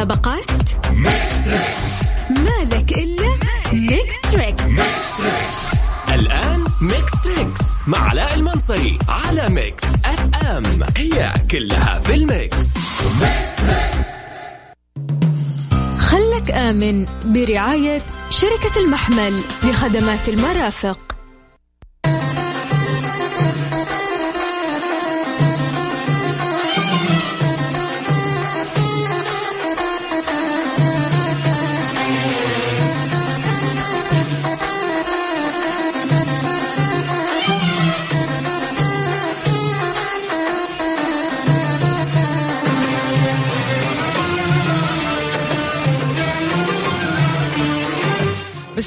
المسابقات Mix Trix مالك إلا Mix Trix. الآن Mix Trix مع علاء المنصري على Mix FM. هي كلها في ال mix. Mix Trix خلك آمن برعاية شركة المحمل لخدمات المرافق.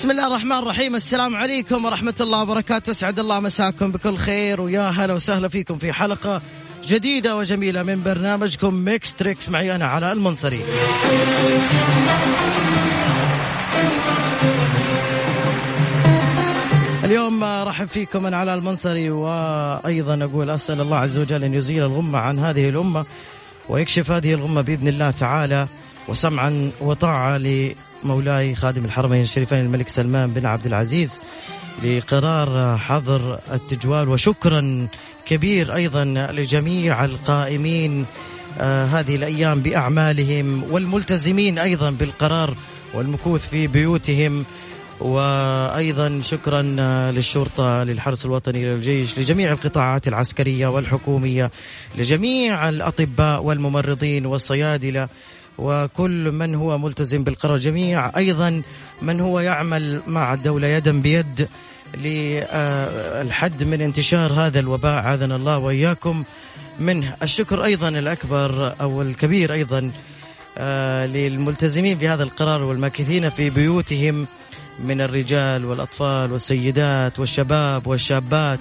بسم الله الرحمن الرحيم. السلام عليكم ورحمة الله وبركاته. أسعد الله مساكم بكل خير. ويا هلا وسهلا فيكم في حلقة جديدة وجميلة من برنامجكم Mix Trix معي أنا علاء المنصري. اليوم رحب فيكم أنا علاء المنصري وأيضا أقول أسأل الله عز وجل أن يزيل الغمة عن هذه الأمة ويكشف هذه الغمة بإذن الله تعالى وسمعا وطاعة لمولاي خادم الحرمين الشريفين الملك سلمان بن عبد العزيز لقرار حظر التجوال. وشكرا كبير أيضا لجميع القائمين آه هذه الأيام بأعمالهم والملتزمين أيضا بالقرار والمكوث في بيوتهم. وأيضا شكرا آه، للشرطة للحرس الوطني للجيش لجميع القطاعات العسكرية والحكومية لجميع الأطباء والممرضين والصيادلة. وكل من هو ملتزم بالقرار جميع. أيضا من هو يعمل مع الدولة يدا بيد للحد من انتشار هذا الوباء. عاذنا الله وإياكم منه. الشكر أيضا الأكبر أو الكبير أيضا آه، للملتزمين بهذا القرار والماكثين في بيوتهم من الرجال والأطفال والسيدات والشباب والشابات.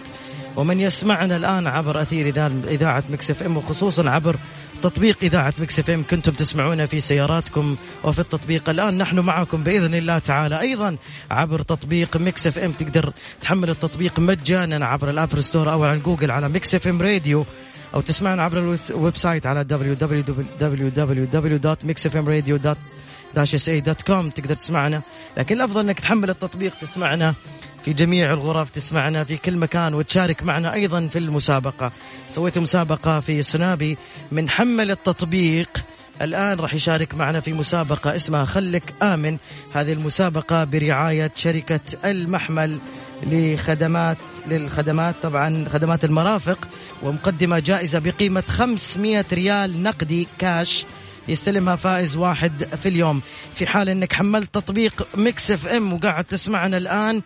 ومن يسمعنا الآن عبر أثير إذاعة- إذاعة Mix FM وخصوصا عبر تطبيق إذاعة Mix FM. كنتم تسمعونا في سياراتكم وفي التطبيق. الآن نحن معكم بإذن الله تعالى أيضا عبر تطبيق Mix FM. تقدر تحمل التطبيق مجانا عبر ال App Store أو على جوجل على Mix FM Radio أو تسمعنا عبر ال website على www.mixfmradio.com تقدر تسمعنا. لكن الأفضل إنك تحمل التطبيق تسمعنا في جميع الغرف تسمعنا في كل مكان وتشارك معنا أيضا في المسابقة. سويت مسابقة في سنابي من حمل التطبيق. الآن راح يشارك معنا في مسابقة اسمها خلك آمن. هذه المسابقة برعاية شركة المحمل لخدمات للخدمات طبعا خدمات المرافق ومقدمة جائزة بقيمة 500 ريال نقدي كاش يستلمها فائز واحد في اليوم. في حال إنك حملت تطبيق Mix FM وقاعد تسمعنا الآن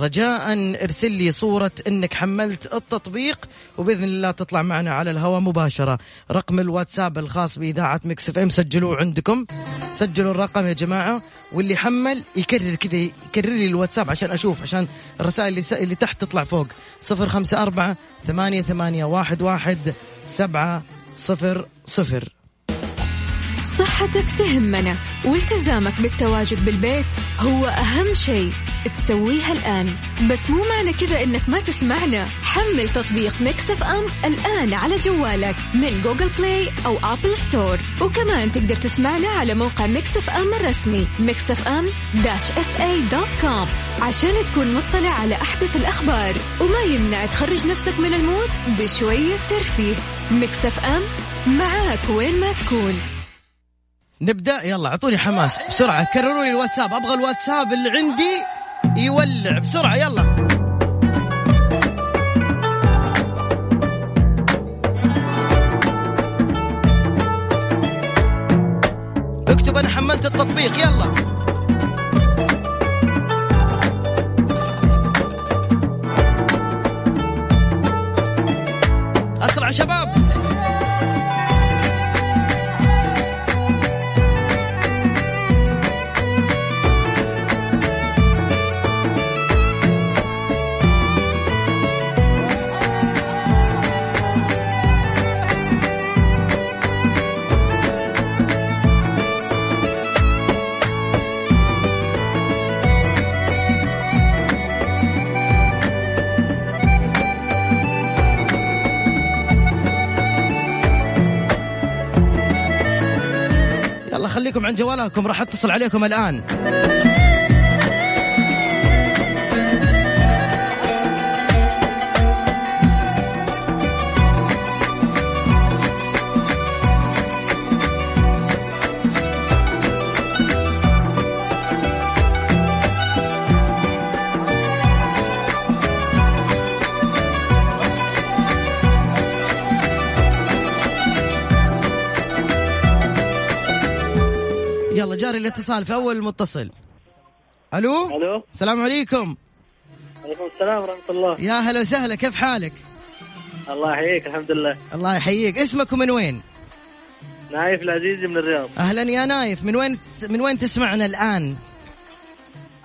رجاء ارسل لي صورة إنك حملت التطبيق وبإذن الله تطلع معنا على الهواء مباشرة. رقم الواتساب الخاص بإذاعة Mix FM سجلوه عندكم. سجلوا الرقم يا جماعة واللي حمل يكرر كذا يكرر لي الواتساب عشان أشوف عشان الرسائل اللي, س... اللي تحت تطلع فوق. صفر خمسة أربعة ثمانية ثمانية واحد واحد سبعة صفر صفر. صحتك تهمنا والتزامك بالتواجد بالبيت هو أهم شيء. تسويها الآن. بس مو معنى كذا إنك ما تسمعنا. حمل تطبيق Mix FM الآن على جوالك من Google Play أو Apple Store. وكمان تقدر تسمعنا على موقع Mix FM الرسمي Mix FM dash SA dot com عشان تكون مطلع على أحدث الأخبار. وما يمنع تخرج نفسك من ال mood بشوية ترفيه. Mix FM معاك وين ما تكون. نبدأ؟ يلا أعطوني حماس بسرعة. كرروا لي الواتساب. أبغى الواتساب اللي عندي. يولع بسرعة يلا. اكتب أنا حملت التطبيق يلا. خليكم عن جوالاتكم راح اتصل عليكم الآن. جاري الاتصال في أول متصل. ألو؟ ألو؟ السلام عليكم. عليكم السلام ورحمة الله. يا هلا وسهلا كيف حالك؟ الله يحييك الحمد لله. الله يحييك. اسمك ومن وين؟ نايف العزيزي من الرياض. أهلا يا نايف. من وين من وين تسمعنا الآن؟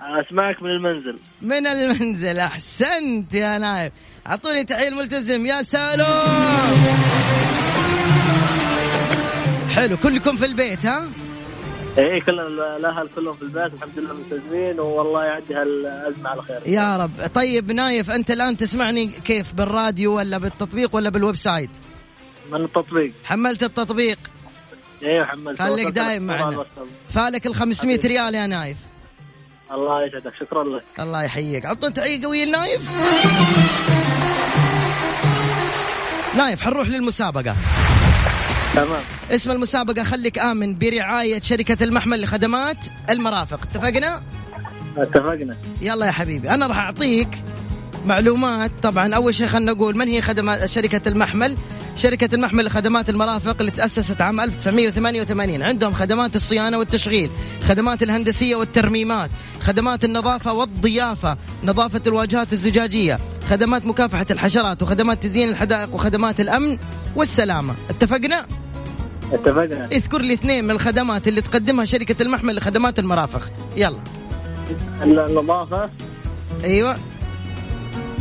أسمعك من المنزل. من المنزل. أحسنت يا نايف. أعطوني تحية الملتزم. يا سالم حلو. كلكم في البيت ها؟ إيه كل الأهل كلهم في البيت الحمد لله ملتزمين والله يعدي هالأزمة على خير. يا رب. طيب نايف أنت الآن تسمعني كيف بالراديو ولا بالتطبيق ولا بال website؟ من التطبيق. حملت التطبيق. إيه حملت. خليك دايم معنا. فالك ال 500 ريال يا نايف. الله يسعدك. شكرا لك. الله يحييك. عطنا تحية قوية لنايف. نايف حنروح للمسابقة. تمام. اسم المسابقة خليك آمن برعاية شركة المحمل لخدمات المرافق. اتفقنا؟ اتفقنا. يلا يا حبيبي أنا راح أعطيك معلومات. طبعا أول شيء خلينا نقول من هي خدمات شركة المحمل؟ شركة المحمل لخدمات المرافق اللي تأسست عام 1988 عندهم خدمات الصيانة والتشغيل خدمات الهندسية والترميمات خدمات النظافة والضيافة نظافة الواجهات الزجاجية خدمات مكافحة الحشرات وخدمات تزيين الحدائق وخدمات الأمن والسلامة. اتفقنا؟ اتفقنا. اذكر لي اثنين من الخدمات اللي تقدمها شركة المحمل لخدمات المرافق. يلا. النظافة. أيوه.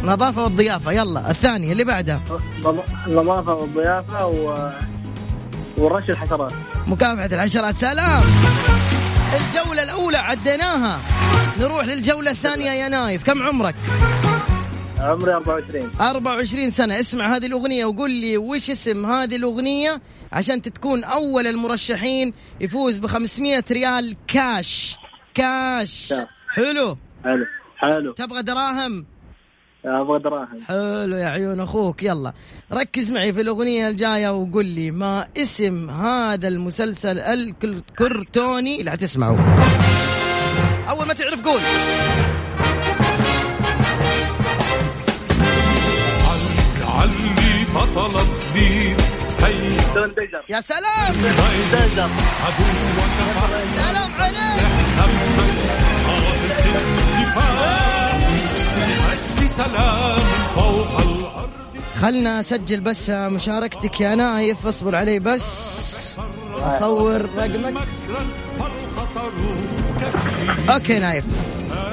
نظافة والضيافة. يلا. الثانية اللي بعدها؟ النظافة والضيافة و... ورش الحشرات. مكافحة الحشرات. سلام. الجولة الأولى عديناها. نروح للجولة الثانية يا نايف. كم عمرك؟ عمري 24 24 سنة. اسمع هذه الأغنية وقول لي وش اسم هذه الأغنية عشان تكون أول المرشحين يفوز ب 500 ريال كاش. كاش. حلو. حلو. حلو. تبغى دراهم؟ أبغى دراهم. حلو يا عيون أخوك. يلا. ركز معي في الأغنية الجاية وقول لي ما اسم هذا المسلسل الكرتوني. اللي حتسمعه أول ما تعرف قول. بطل الدين. هيا. يا سلام. دجر. عدوك سلام عليك. نفسا قادة الدفاع لأجل سلام فوق الأرض. خلنا اسجل بس مشاركتك يا نايف. اصبر علي بس. أصور رقمك. okay نايف.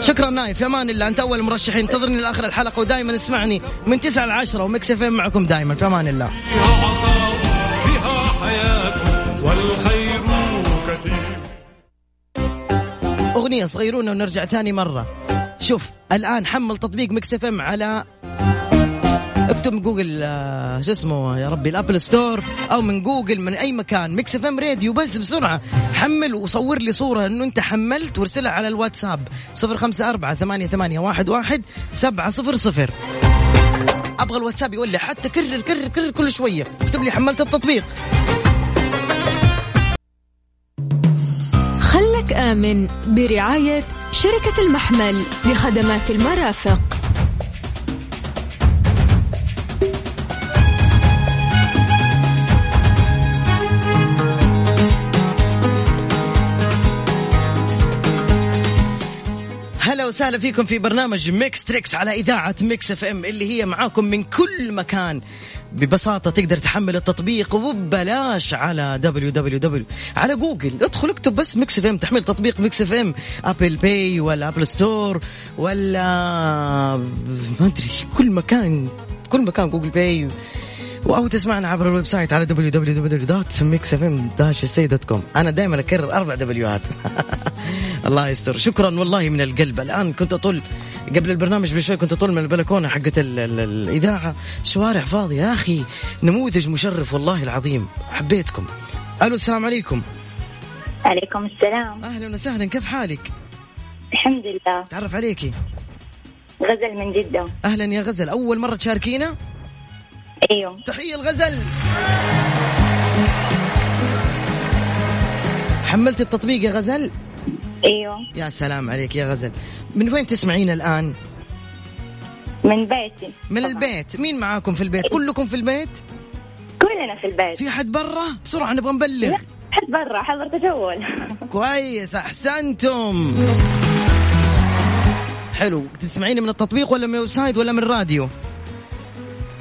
شكرا نايف. في أمان الله أنت أول المرشحين انتظرني لآخر الحلقة ودائما اسمعني من 9 ل 10 و Mix FM معكم دائما في أمان الله. فيها والخير كثير أغنية صغيرونة ونرجع ثاني مرة. شوف الآن حمل تطبيق Mix FM على اكتب جوجل آه، شو اسمه يا ربي ال Apple Store أو من جوجل من أي مكان Mix FM Radio بس بسرعة. حمل وصور لي صورة إنه أنت حملت وارسلها على الواتساب. 054 ثمانية ثمانية واحد واحد سبعة صفر صفر. أبغى الواتساب يقول لي حتى كرر كرر كرر كل شوية. اكتب لي حملت التطبيق. خلك آمن برعاية شركة المحمل لخدمات المرافق. وسهلا فيكم في برنامج Mix Trix على إذاعة Mix FM اللي هي معاكم من كل مكان. ببساطة تقدر تحمل التطبيق وببلاش على دبليو على جوجل. ادخل اكتب بس Mix FM تحميل تطبيق Mix FM Apple Play ولا Apple Store ولا ما أدري كل مكان كل مكان Google Play أو تسمعنا عبر ال website على www.mixfm-sa.com أنا دائما أكرر أربع دبليوهات. الله يستر. شكرا والله من القلب. الآن كنت أطول قبل البرنامج بشوي كنت أطول من البلكونة حقت ال- ال- الإذاعة. شوارع فاضية. يا أخي نموذج مشرف والله العظيم. حبيتكم. ألو السلام عليكم. عليكم السلام. أهلا وسهلا. كيف حالك؟ الحمد لله. تعرف عليكي. غزل من جدة. أهلا يا غزل. أول مرة تشاركينا؟ إيوه. تحية الغزل. حملت التطبيق يا غزل؟ إيوه. يا سلام عليك يا غزل. من وين تسمعين الآن؟ من بيتي. من طبعاً. البيت. مين معاكم في البيت؟ كلكم في البيت؟ كلنا في البيت. في حد برا؟ بسرعة نبغى نبلغ. حد برا حضر تجول. كويس أحسنتم. حلو. تسمعيني من التطبيق ولا من ال website ولا من الراديو؟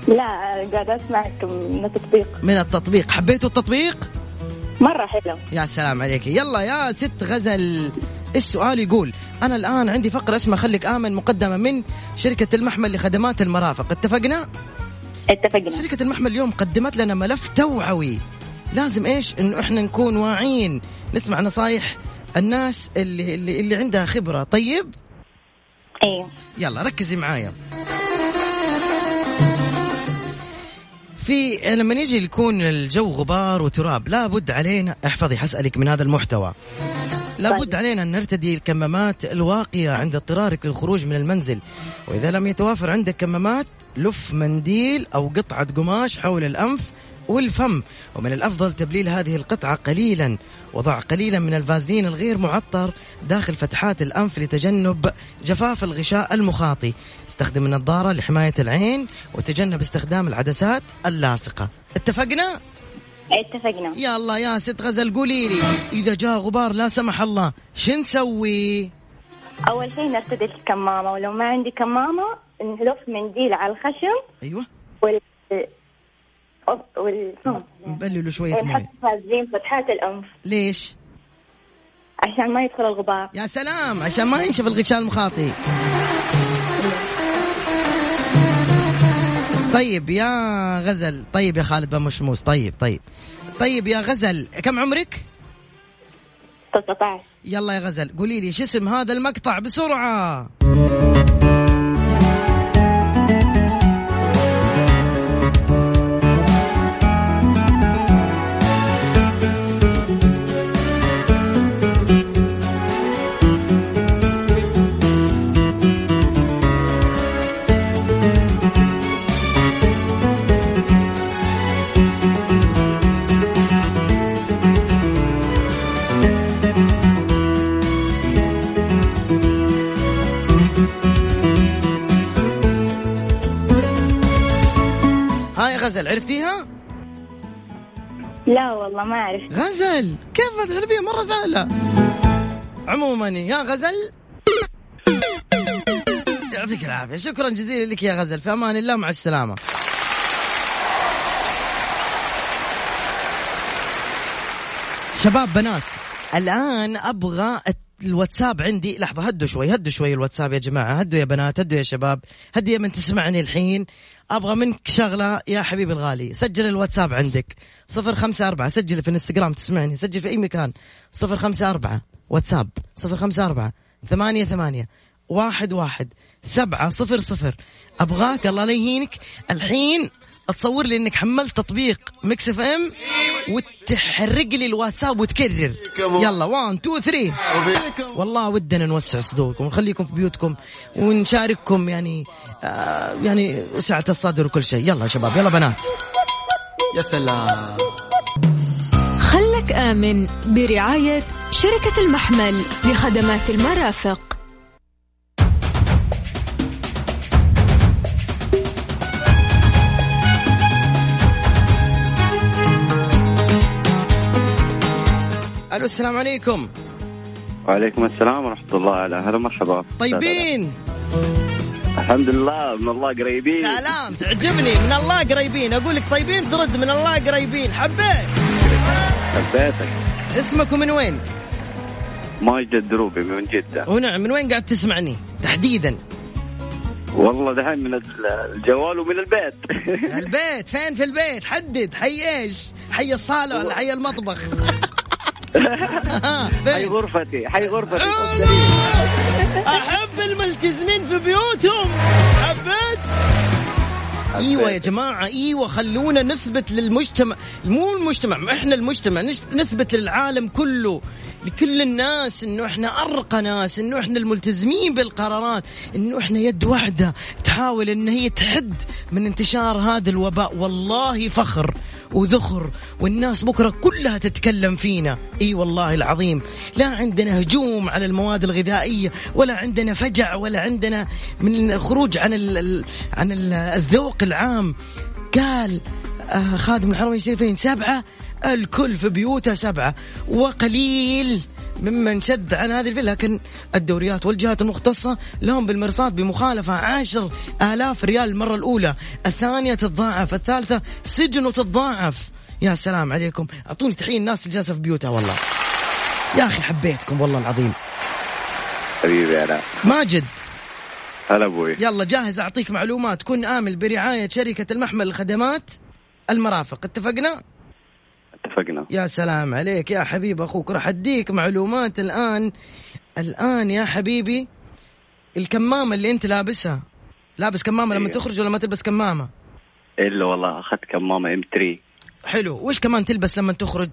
لا قاعدة اسمعك من التطبيق. من التطبيق. حبيتوا التطبيق؟ مرة حلو. يا سلام عليك. يلا يا ست غزل. السؤال يقول أنا الآن عندي فقرة اسمها خليك آمن مقدمة من شركة المحمل لخدمات المرافق. اتفقنا؟ اتفقنا. شركة المحمل اليوم قدمت لنا ملف توعوي. لازم إيش؟ إنه إحنا نكون واعيين. نسمع نصايح الناس اللي اللي, اللي عندها خبرة. طيب؟ أيوه يلا ركزي معايا. في لما يجي يكون الجو غبار وتراب لابد علينا احفظي حسألك من هذا المحتوى لابد طيب. علينا أن نرتدي الكمامات الواقية عند اضطرارك للخروج من المنزل وإذا لم يتوافر عندك كمامات لف منديل أو قطعة قماش حول الأنف والفم. ومن الأفضل تبليل هذه القطعة قليلا وضع قليلا من الفازلين الغير معطر داخل فتحات الأنف لتجنب جفاف الغشاء المخاطي. استخدم النظارة لحماية العين وتجنب استخدام العدسات اللاصقة. اتفقنا؟ اتفقنا. يا الله يا ست غزل قولي لي إذا جاء غبار لا سمح الله شو نسوي؟ أول شيء نرتدي الكمامة ولو ما عندي كمامة نلف منديل على الخشم. أيوة. وال والفم. نبلله شوية نحط موية فازلين فتحات الأنف. ليش؟ عشان ما يدخل الغبار. يا سلام عشان ما ينشف الغشاء المخاطي. طيب يا غزل طيب يا خالد بن مشموس طيب طيب. طيب يا غزل كم عمرك؟ 19 يلا يا غزل قولي لي شو اسم هذا المقطع بسرعة؟ غزل عرفتيها؟ لا والله ما أعرف. غزل! كيف ما تعرفيها مرة سهلة. عموما يا غزل. يعطيك العافية. شكرا جزيلا لك يا غزل. في أمان الله مع السلامة. شباب بنات الآن أبغى الواتساب عندي لحظة هدوا شوي هدوا شوي الواتساب يا جماعة هدوا يا بنات هدوا يا شباب هدوا يا من تسمعني الحين. أبغى منك شغلة يا حبيبي الغالي سجل الواتساب عندك. صفر خمسة أربعة سجل في الإنستغرام تسمعني سجل في أي مكان. صفر خمسة أربعة واتساب. صفر خمسة أربعة ثمانية ثمانية واحد واحد سبعة صفر صفر. أبغاك الله لا يهينك الحين تصور لي إنك حملت تطبيق Mix FM وتحرق لي الواتساب وتكرر. يلا 1 2 3 والله ودنا نوسع صدوركم ونخليكم في بيوتكم ونشارككم يعني آه يعني سعة الصدر وكل شيء. يلا يا شباب يلا بنات. يا سلام. خلك آمن برعاية شركة المحمل لخدمات المرافق. السلام عليكم. وعليكم السلام ورحمة الله. على هلا مرحبا طيبين. الحمد لله من الله قريبين. سلام. تعجبني. من الله قريبين. أقول لك طيبين ترد من الله قريبين. حبيت. حبيتك. اسمك ومن وين؟ ماجد الدروبي من جدة. ونعم من وين قاعد تسمعني؟ تحديدا. والله دحين من الجوال ومن البيت. البيت. فين في البيت؟ حدد. حي إيش؟ حي الصالة ولا حي المطبخ؟ حي فين؟ غرفتي حي غرفتي. أحب الملتزمين في بيوتهم. حبيت. إيوه يا جماعة إيوه خلونا نثبت للمجتمع. مو المجتمع إحنا المجتمع نثبت للعالم كله لكل الناس إنه إحنا أرقى ناس إنه إحنا الملتزمين بالقرارات إنه إحنا يد واحدة تحاول إن هي تحد من انتشار هذا الوباء. والله فخر. وذخر والناس بكرة كلها تتكلم فينا. إي والله العظيم. لا عندنا هجوم على المواد الغذائية ولا عندنا فجع ولا عندنا من الخروج عن ال ال عن ال الذوق العام. قال آه خادم الحرمين الشريفين سبعة الكل في بيوته سبعة وقليل. ممن شد عن هذه الفئة لكن الدوريات والجهات المختصة لهم بالمرصاد بمخالفة عشر آلاف ريال المرة الأولى. الثانية تتضاعف الثالثة سجن وتتضاعف. يا سلام عليكم. أعطوني تحية الناس اللي جالسة في بيوتها والله. يا أخي حبيتكم والله العظيم. حبيبي هلا ماجد. هلا أبوي. يلا جاهز أعطيك معلومات. كن آمل برعاية شركة المحمل للخدمات المرافق. اتفقنا؟ اتفقنا. يا سلام عليك يا حبيب أخوك. راح أديك معلومات الآن الآن يا حبيبي الكمامة اللي أنت لابسها. لابس كمامة لما إيه. تخرج ولا ما تلبس كمامة؟ إلا والله أخذت كمامة ام 3 حلو. وش كمان تلبس لما تخرج؟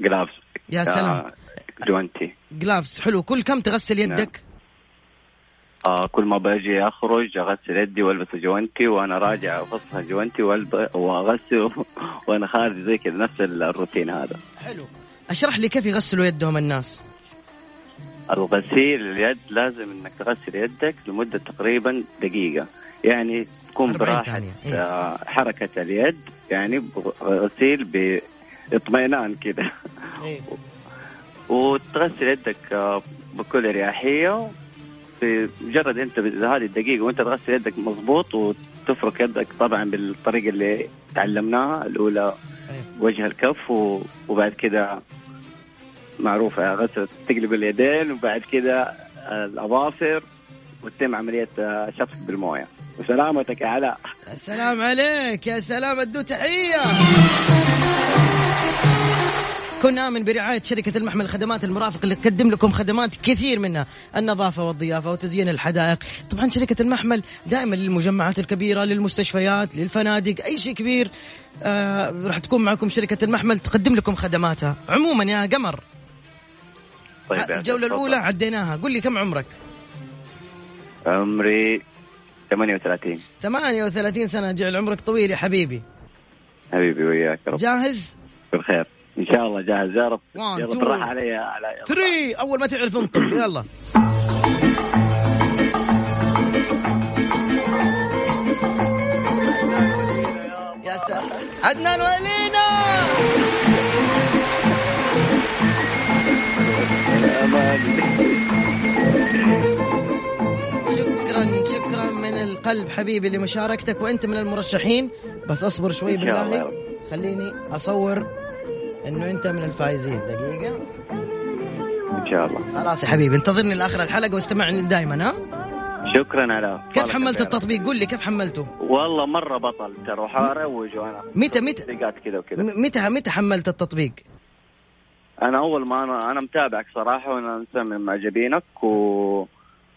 جلافز يا سلام. جوانتي. جلافز حلو. كل كم تغسل يدك؟ آه كل ما باجي أخرج أغسل يدي وألبس جوانتي وأنا راجع افصل جوانتي وأغسل وأنا خارج زي كذا نفس الروتين هذا حلو أشرح لي كيف يغسلوا يدهم الناس الغسيل اليد لازم إنك تغسل يدك لمدة تقريبا دقيقة يعني تكون 40 براحة. إيه. آه، حركة اليد يعني غسيل باطمئنان كذا إيه. وتغسل يدك آه، بكل اريحيه مجرد انت هذه الدقيقة وانت تغسل يدك مضبوط وتفرك يدك طبعا بالطريقة اللي تعلمناها الأولى أيوة. وجه الكف وبعد كده معروفة غسل تقلب اليدين وبعد كده الأظافر وتتم عملية آه، شطف بالموية. وسلامتك يا علاء. يا سلام عليك يا سلام ادو تحية. كنا من برعاية شركة المحمل الخدمات المرافق اللي تقدم لكم خدمات كثير منها النظافة والضيافة وتزيين الحدائق. طبعا شركة المحمل دائما للمجمعات الكبيرة للمستشفيات للفنادق أي شيء كبير آه راح تكون معكم شركة المحمل تقدم لكم خدماتها. عموما يا قمر. طيب يا الجولة. الأولى عديناها. قل لي كم عمرك؟ عمري 38 38 سنة. جعل عمرك طويل يا حبيبي. حبيبي وياك يا رب. جاهز؟ بالخير. إن شاء الله جاهز. يا رب. يلا two. بالراحه علي يا يلا. 3 أول ما تعرف انطق يلا. يا سلام. عدنان ولينا شكرا شكرا من القلب حبيبي لمشاركتك وأنت من المرشحين. بس أصبر شوي يا بالله. رب. خليني أصور. إنه أنت من الفايزين دقيقة. إن شاء الله. خلاص يا حبيبي انتظرني لآخر الحلقة واستمعني دائما ها؟ شكرا علاء كيف حملت. التطبيق؟ قول لي كيف حملته؟ والله مرة بطل ترى وحاروج وأنا متى متى كذا وكذا. متى متى حملت التطبيق؟ أنا أول ما أنا أنا متابعك صراحة وأنا أنسان من معجبينك و...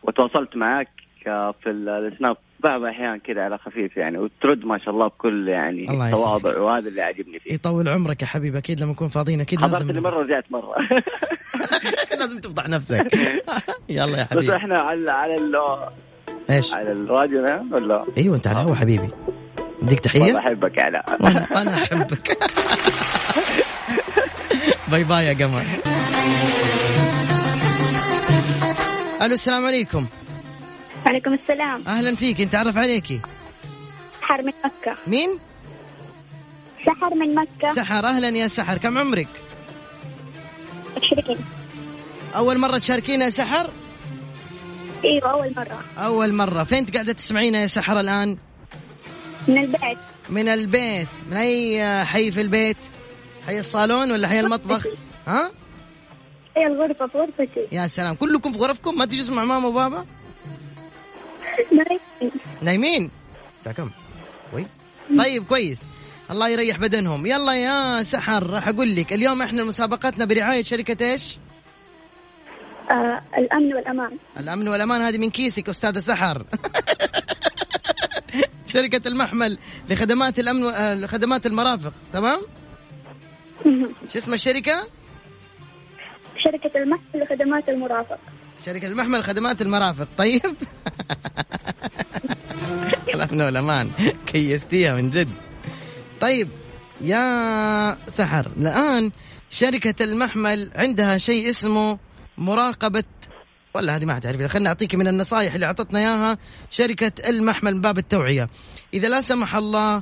وتواصلت معك في ال- السناب بعض الاحيان كذا على خفيف يعني وترد ما شاء الله بكل يعني الله. تواضع وهذا اللي عجبني فيه. يطول عمرك يا حبيبي أكيد لما نكون فاضيين أكيد حضرت لازم لي مرة ورجعت مرة. لازم تفضح نفسك. يلا يا بس حبيبي إحنا على على ال... إيش؟ على الراديو الآن ولا؟ أيوه أنت على الهوا حبيبي. أديك والله تحيه أحبك يا علاء. وأنا أنا أحبك. باي باي يا قمر. ألو السلام عليكم. وعليكم السلام. أهلا فيك أنت عرف عليكي. سحر من مكة. مين؟ سحر من مكة. سحر. أهلا يا سحر. كم عمرك؟ عشرين. أول مرة تشاركينا يا سحر؟ إيوه أول مرة. أول مرة. فين أنت قاعدة تسمعينا يا سحر الآن؟ من البيت. من البيت. من أي حي في البيت؟ حي الصالون ولا حي المطبخ؟ ها؟ هي الغرفة في غرفتي. يا سلام. كلكم في غرفكم؟ ما تجلسوا مع ماما وبابا؟ نايمين. الساعة كم؟ وي. طيب كويس. الله يريح بدنهم. يلا يا سحر راح أقول لك. اليوم إحنا مسابقتنا برعاية شركة إيش؟ آه الأمن والأمان. الأمن والأمان. هذه من كيسك أستاذة سحر. شركة المحمل لخدمات الأمن آه، لخدمات المرافق. تمام؟ شو اسم الشركة؟ شركة المحل لخدمات المرافق. شركة المحمل خدمات المرافق. طيب. الأمن والأمان. كيستيها من جد. طيب يا سحر الآن شركة المحمل عندها شيء اسمه مراقبة ولا هذه ما تعرفين خليني أعطيك من النصائح اللي أعطتنا إياها شركة المحمل باب التوعية. إذا لا سمح الله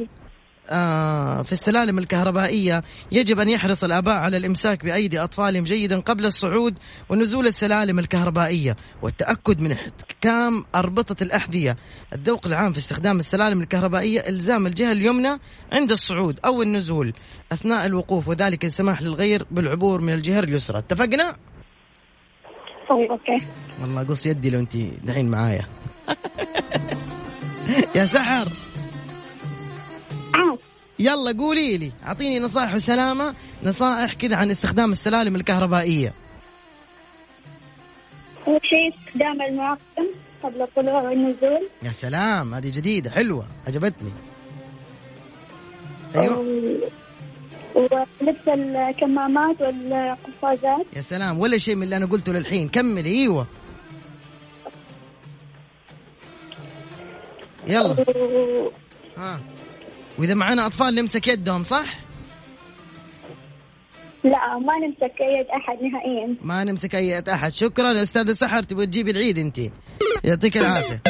في السلالم الكهربائية يجب أن يحرص الآباء على الإمساك بأيدي أطفالهم جيدا قبل الصعود ونزول السلالم الكهربائية والتأكد من إحتكام أربطة الأحذية. الذوق العام في استخدام السلالم الكهربائية إلزام الجهة اليمنى عند الصعود أو النزول أثناء الوقوف وذلك السماح للغير بالعبور من الجهة اليسرى. اتفقنا؟ أوكي. والله قص يدي لو انت دحين معايا. يا سحر! عاد يلا قولي لي أعطيني نصائح وسلامة نصائح كذا عن استخدام السلالم الكهربائية. أول شيء استخدام المعقم قبل الطلوع والنزول يا سلام هذه جديدة حلوة عجبتني. أيوه. ولبس الكمامات والقفازات. يا سلام ولا شيء من اللي أنا قلته للحين كملي أيوه. يلا. ها. وإذا معنا أطفال نمسك يدهم صح؟ لا ما نمسك يد أحد نهائيا. ما نمسك أي أحد. شكرا أستاذ سحر تبغى تجيبي العيد أنت. يعطيك العافية.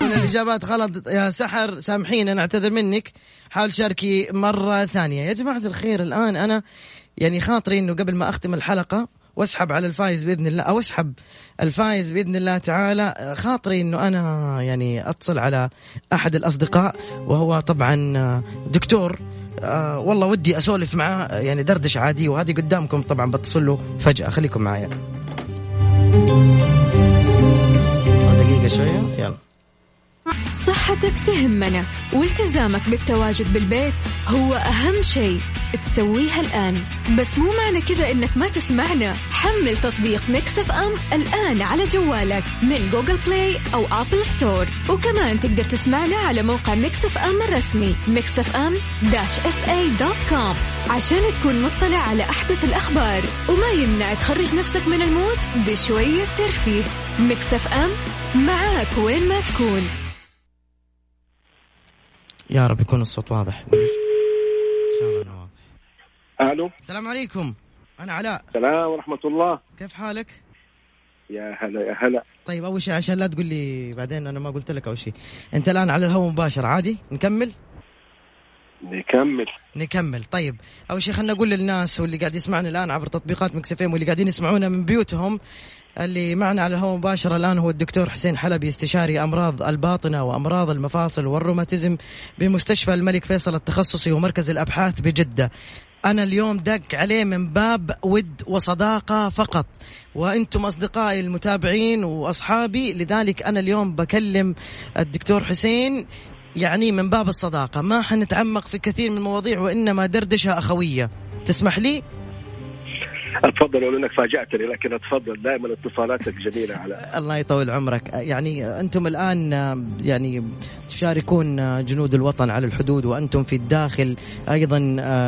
كل الإجابات غلط. يا سحر سامحينا نعتذر منك. حاول شاركي مرة ثانية. يا جماعة الخير الآن أنا يعني خاطري إنه قبل ما أختم الحلقة واسحب على الفايز بإذن الله أو اسحب الفايز بإذن الله تعالى. خاطري إنه أنا يعني أتصل على أحد الأصدقاء وهو طبعا دكتور. آه والله ودي أسولف معاه يعني دردش عادي وهذه قدامكم طبعا بتصل له فجأة. خليكم معايا. دقيقة شوية يلا. صحتك تهمنا والتزامك بالتواجد بالبيت هو أهم شيء تسويها الآن. بس مو معنى كذا إنك ما تسمعنا. حمل تطبيق Mix FM الآن على جوالك من Google Play أو Apple Store. وكمان تقدر تسمعنا على موقع Mix FM الرسمي Mix FM dash SA dot com عشان تكون مطلع على أحدث الأخبار. وما يمنع تخرج نفسك من ال mood بشوية ترفيه. Mix FM معاك وين ما تكون. يا رب يكون الصوت واضح. إن شاء الله إنه واضح. ألو؟ السلام عليكم. أنا علاء. السلام ورحمة الله. كيف حالك؟ يا هلا يا هلا. طيب أول شيء عشان لا تقول لي بعدين أنا ما قلت لك أول شيء. أنت الآن على الهواء مباشر عادي؟ نكمل؟ نكمل. نكمل. طيب أول شيء خلينا نقول للناس واللي قاعد يسمعنا الآن عبر تطبيقات Mix FM واللي قاعدين يسمعونا من بيوتهم اللي معنا على الهواء مباشرة الآن هو الدكتور حسين حلبي استشاري أمراض الباطنة وأمراض المفاصل والروماتيزم بمستشفى الملك فيصل التخصصي ومركز الأبحاث بجدة. أنا اليوم دق عليه من باب ود وصداقة فقط. وأنتم أصدقائي المتابعين وأصحابي لذلك أنا اليوم بكلم الدكتور حسين يعني من باب الصداقة. ما حنتعمق في كثير من المواضيع وإنما دردشة أخوية. تسمح لي؟ اتفضل ولو إنك فاجأتني لكن اتفضل دائما اتصالاتك جميلة على الله يطول عمرك. يعني أنتم الآن يعني تشاركون جنود الوطن على الحدود وأنتم في الداخل أيضا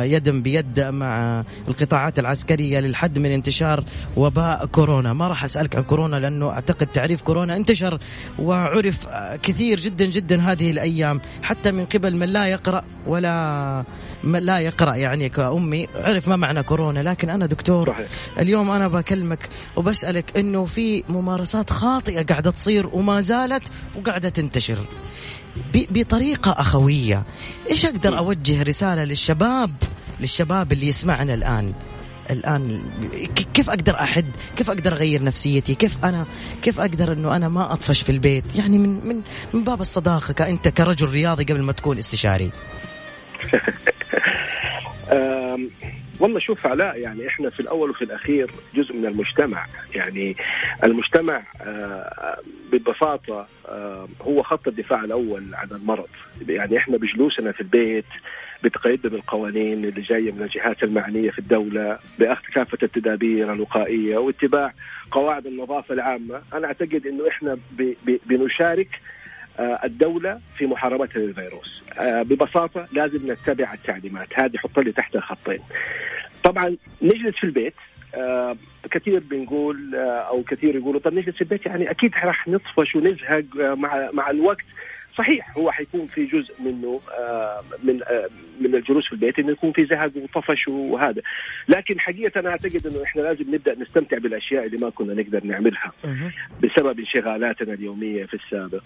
يدا بيد مع القطاعات العسكرية للحد من انتشار وباء كورونا. ما راح أسألك عن كورونا لأنه أعتقد تعريف كورونا انتشر وعرف كثير جدا جدا هذه الأيام حتى من قبل من لا يقرأ ولا لا يقرأ يعني كأمي. عرف ما معنى كورونا لكن أنا دكتور صحيح. اليوم أنا بكلمك وبسألك أنه في ممارسات خاطئة قاعدة تصير وما زالت وقاعدة تنتشر. ب- بطريقة أخوية إيش أقدر أوجه رسالة للشباب للشباب اللي يسمعنا الآن؟ الآن ك- كيف أقدر أحد؟ كيف أقدر أغير نفسيتي؟ كيف أنا كيف أقدر أنه أنا ما أطفش في البيت؟ يعني من من من باب الصداقة كأنت كرجل رياضي قبل ما تكون استشاري. والله شوف علاء يعني إحنا في الأول وفي الأخير جزء من المجتمع. يعني المجتمع آه، ببساطة هو خط الدفاع الأول عن المرض. يعني إحنا بجلوسنا في البيت بتقيدنا بالقوانين اللي جاية من الجهات المعنية في الدولة باخذ كافه التدابير الوقائية واتباع قواعد النظافة العامة. أنا أعتقد إنه إحنا بنشارك الدولة في محاربتها للفيروس آه، ببساطة لازم نتبع التعليمات. هذه حط لي تحتها خطين طبعا نجلس في البيت. آه، كثير بنقول آه، أو كثير يقولوا طب نجلس في البيت؟ يعني أكيد راح نطفش ونزهق آه، مع مع الوقت. صحيح هو حيكون في جزء منه آه، من آه، من الجلوس في البيت إنه يكون في زهق وطفش وهذا. لكن حقيقة أنا أعتقد إنه إحنا لازم نبدأ نستمتع بالأشياء اللي ما كنا نقدر نعملها. بسبب انشغالاتنا اليومية في السابق.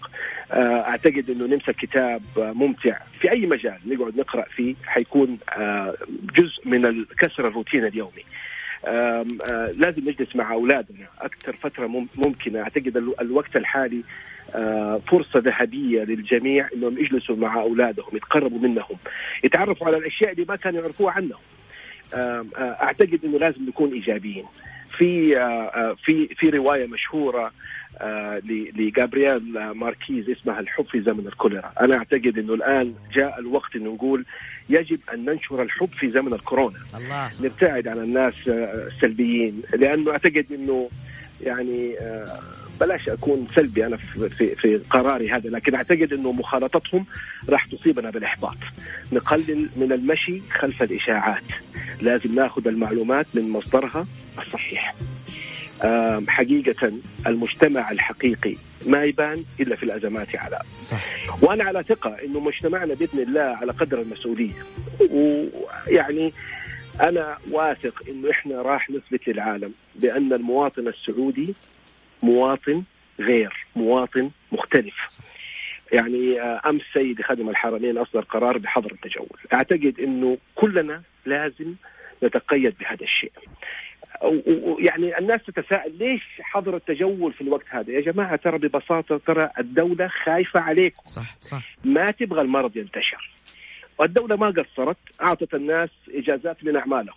آه، أعتقد إنه نمسك كتاب ممتع في أي مجال نقعد نقرأ فيه حيكون جزء من كسر الروتين اليومي. لازم نجلس مع أولادنا أكثر فترة مم- ممكنة. أعتقد ال- الوقت الحالي فرصة ذهبية للجميع إنهم يجلسوا مع أولادهم يتقربوا منهم يتعرفوا على الأشياء اللي ما كانوا يعرفوها عنهم. آه، أعتقد إنه لازم نكون إيجابيين. في آه، آه، في في رواية مشهورة آه، لجابرييل آه، ماركيز اسمها الحب في زمن الكوليرا. أنا أعتقد إنه الآن جاء الوقت إنه نقول يجب أن ننشر الحب في زمن الكورونا. الله. نبتعد عن الناس آه، السلبيين لأنه أعتقد إنه يعني آه، بلاش أكون سلبي أنا في في, في قراري هذا لكن أعتقد إنه مخالطتهم راح تصيبنا بالإحباط. نقلل من المشي خلف الإشاعات. لازم ناخذ المعلومات من مصدرها الصحيح. حقيقة المجتمع الحقيقي ما يبان إلا في الأزمات علاء صح. وأنا على ثقة إنه مجتمعنا بإذن الله على قدر المسؤولية. ويعني أنا واثق إنه إحنا راح نثبت للعالم بأن المواطن السعودي مواطن غير مواطن مختلف. يعني آه، أمس سيدي خادم الحرمين أصدر قرار بحظر التجول. أعتقد إنه كلنا لازم نتقيد بهذا الشيء. و- و- يعني الناس تتساءل ليش حظر التجول في الوقت هذا؟ يا جماعة ترى ببساطة ترى الدولة خايفة عليكم. صح صح. ما تبغى المرض ينتشر. والدولة ما قصرت أعطت الناس إجازات من أعمالهم.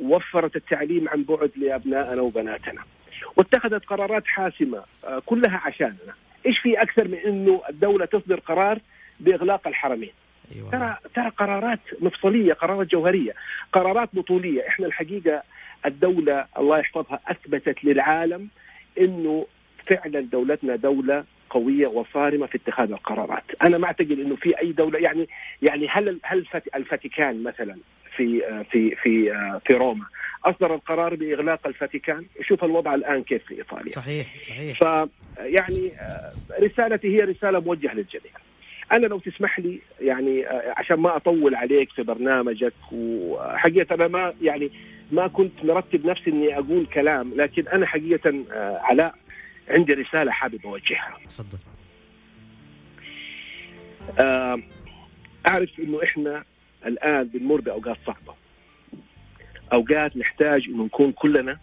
وفرت التعليم عن بعد لأبنائنا وبناتنا. واتخذت قرارات حاسمة آه، كلها عشاننا. إيش في أكثر من أنه الدولة تصدر قرار بإغلاق الحرمين؟ أيوه. ترى ترى قرارات مفصلية قرارات جوهرية قرارات بطولية. إحنا الحقيقة الدولة الله يحفظها أثبتت للعالم إنه فعلا دولتنا دولة قوية وصارمة في اتخاذ القرارات. أنا ما أعتقد إنه في أي دولة يعني يعني هل هل الفاتيكان مثلا في في في في روما أصدر القرار بإغلاق الفاتيكان؟ شوف الوضع الآن كيف في إيطاليا. صحيح صحيح. ف يعني آه، رسالتي هي رسالة موجهة للجميع. أنا لو تسمح لي يعني عشان ما أطول عليك في برنامجك وحقيقه أنا ما يعني ما كنت مرتب نفسي إني أقول كلام لكن أنا حقيقة آه، علاء عندي رسالة حابب أوجهها. تفضل أعرف إنه إحنا الآن بنمر بأوقات صعبة. أوقات نحتاج إنه نكون كلنا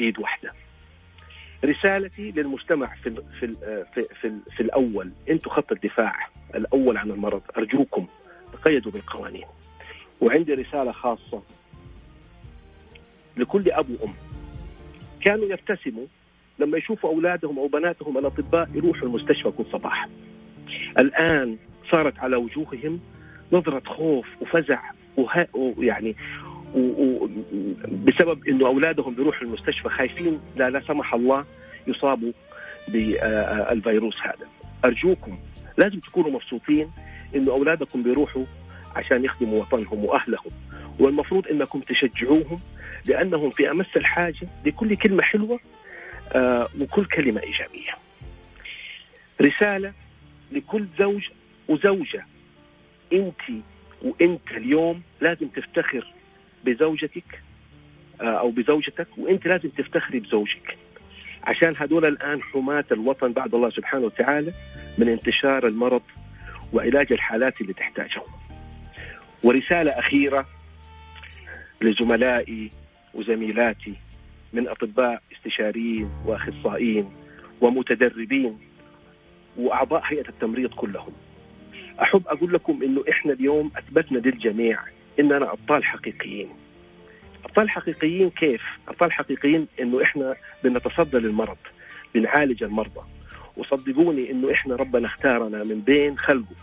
إيد واحدة. رسالتي للمجتمع في ال في ال في, في, ال في الأول أنتم خط الدفاع الأول عن المرض أرجوكم تقيدوا بالقوانين. وعندي رسالة خاصة لكل أب وأم كانوا يبتسموا لما يشوفوا أولادهم أو بناتهم الأطباء يروحوا المستشفى كل صباح. الآن صارت على وجوههم نظرة خوف وفزع. ويعني. بسبب إنه أولادهم بيروحوا المستشفى خايفين لا لا سمح الله يصابوا بالفيروس هذا. أرجوكم لازم تكونوا مبسوطين إنه أولادكم بيروحوا عشان يخدموا وطنهم وأهلهم والمفروض إنكم تشجعوهم لأنهم في أمس الحاجة لكل كلمة حلوة وكل كلمة إيجابية. رسالة لكل زوج وزوجة أنت وأنت اليوم لازم تفتخر بزوجتك آه، أو بزوجتك وأنت لازم تفتخري بزوجك عشان هذول الآن حماة الوطن بعد الله سبحانه وتعالى من انتشار المرض وعلاج الحالات اللي تحتاجهم. ورسالة أخيرة لزملائي وزميلاتي من أطباء استشاريين وأخصائيين ومتدربين وأعضاء هيئة التمريض كلهم. أحب أقول لكم إنه إحنا اليوم أثبتنا للجميع إننا أبطال حقيقيين. أبطال حقيقيين كيف؟ أبطال حقيقيين إنه إحنا بنتصدى للمرض، بنعالج المرضى. وصدقوني إنه إحنا ربنا اختارنا من بين خلقه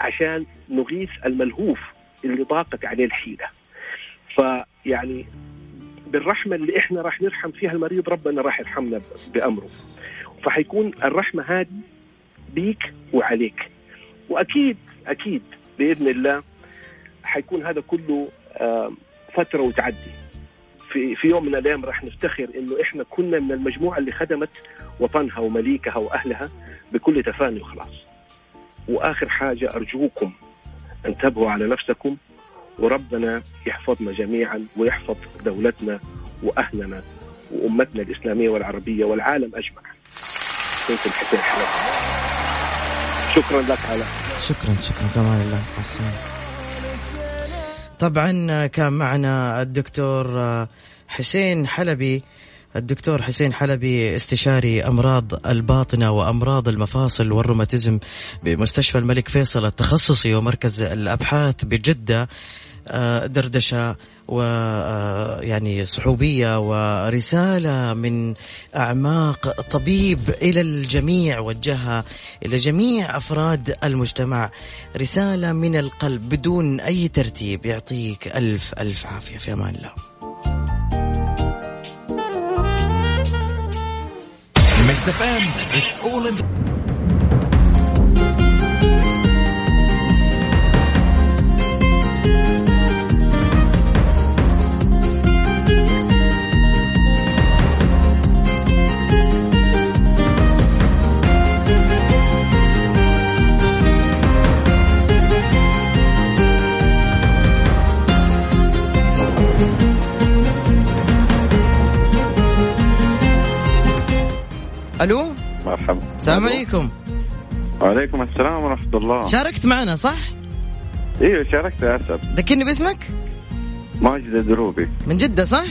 عشان نغيث الملهوف اللي ضاقت عليه الحيلة. فيعني بالرحمة اللي إحنا راح نرحم فيها المريض ربنا راح يرحمنا بأمره. فحيكون الرحمة هذه بيك وعليك وأكيد أكيد بإذن الله حيكون هذا كله فترة وتعدي في في يوم من الأيام راح نفتخر إنه إحنا كنا من المجموعة اللي خدمت وطنها ومليكها وأهلها بكل تفاني وخلاص. وآخر حاجة أرجوكم انتبهوا على نفسكم وربنا يحفظنا جميعا ويحفظ دولتنا وأهلنا وأمتنا الإسلامية والعربية والعالم اجمع. شكرا لك على شكرا شكرا في أمان الله السلامة. طبعا كان معنا الدكتور حسين حلبي الدكتور حسين حلبي استشاري أمراض الباطنة وأمراض المفاصل والروماتيزم بمستشفى الملك فيصل التخصصي ومركز الأبحاث بجدة آه، دردشة ويعني صحوبية ورسالة من أعماق طبيب إلى الجميع وجهها إلى جميع أفراد المجتمع رسالة من القلب بدون أي ترتيب. يعطيك ألف ألف عافية. في أمان الله. It's all in ألو؟ مرحبا. السلام عليكم. وعليكم السلام ورحمة الله. شاركت معنا صح؟ أيوه شاركت يا أسد. ذكرني باسمك؟ ماجد الدروبي. من جدة صح؟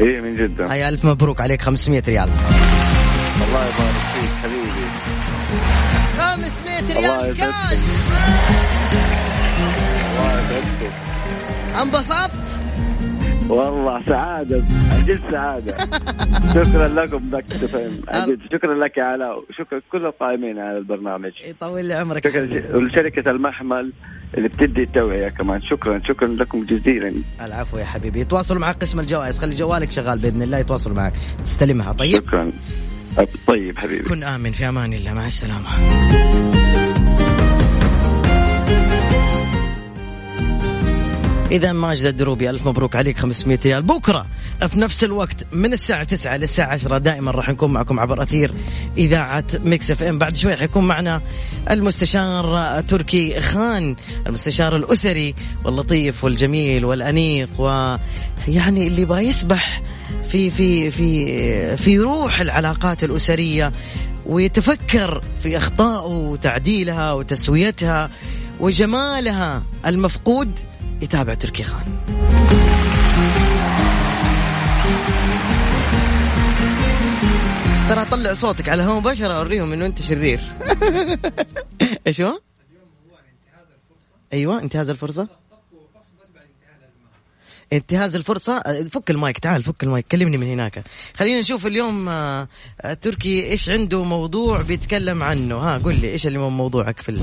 إيه من جدة. هيا ألف مبروك عليك 500 ريال. الله يبارك فيك حبيبي. 500 الله ريال. كاش. الله يسعدك انبسطت؟ والله سعادة. عن جد سعادة. شكرا لكم ذاك عن شكرا لك يا علاء. وشكرا كل القائمين على البرنامج. يطول لي عمرك. شكرا ولشركة المحمل اللي بتدي التوعية كمان. شكرا شكرا لكم جزيلا. العفو يا حبيبي. يتواصلوا معك قسم الجوائز. خلي جوالك شغال بإذن الله يتواصلوا معك. تستلمها. طيب؟ شكرا. طيب حبيبي. كن آمن في أمان الله. مع السلامة. إذا ماجد الدروبي ألف مبروك عليك 500 ريال. بكرة في نفس الوقت من الساعة 9 للساعة 10 دائما راح نكون معكم عبر أثير إذاعة Mix FM. بعد شوي حيكون معنا المستشار تركي خان المستشار الأسري واللطيف والجميل والأنيق ويعني اللي با يسبح في في في في روح العلاقات الأسرية ويتفكر في أخطائه وتعديلها وتسويتها وجمالها المفقود يتابع تركي خان. ترى طلع صوتك على هو مباشرة أوريهم إنه أنت شرير. إيش هو؟ أيوة انتهاز الفرصة. انتهاز الفرصة. فك المايك تعال فك المايك كلمني من هناك. خلينا نشوف اليوم آه، آه، تركي إيش عنده موضوع بيتكلم عنه. ها قل لي إيش اللي موضوعك في ال...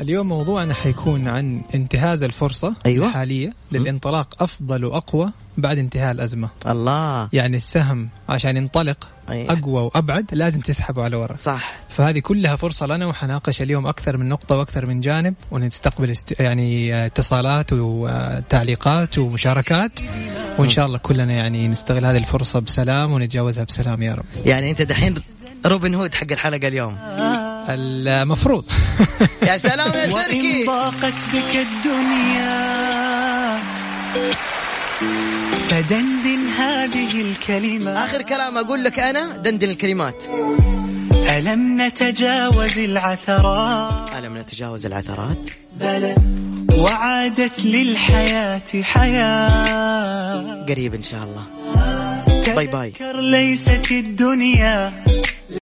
اليوم موضوعنا حيكون عن انتهاز الفرصة أيوة. الحالية للانطلاق أفضل وأقوى بعد انتهاء الأزمة. الله. يعني السهم عشان ينطلق أيوة. أقوى وأبعد لازم تسحبه على ورا. صح. فهذه كلها فرصة لنا وحناقش اليوم أكثر من نقطة وأكثر من جانب ونستقبل است... يعني آه، اتصالات وتعليقات ومشاركات. وإن شاء الله كلنا يعني نستغل هذه الفرصة بسلام ونتجاوزها بسلام يا رب. يعني أنت دحين روبن هود حق الحلقة اليوم. المفروض. يا سلام يا وإن تركي. ضاقت بك الدنيا. فدندن هذه الكلمة آخر كلام أقول لك أنا دندن الكلمات. ألم نتجاوز العثرات؟ ألم نتجاوز العثرات؟ بلى. وعادت للحياة حياة. قريب إن شاء الله. باي باي. ليست الدنيا.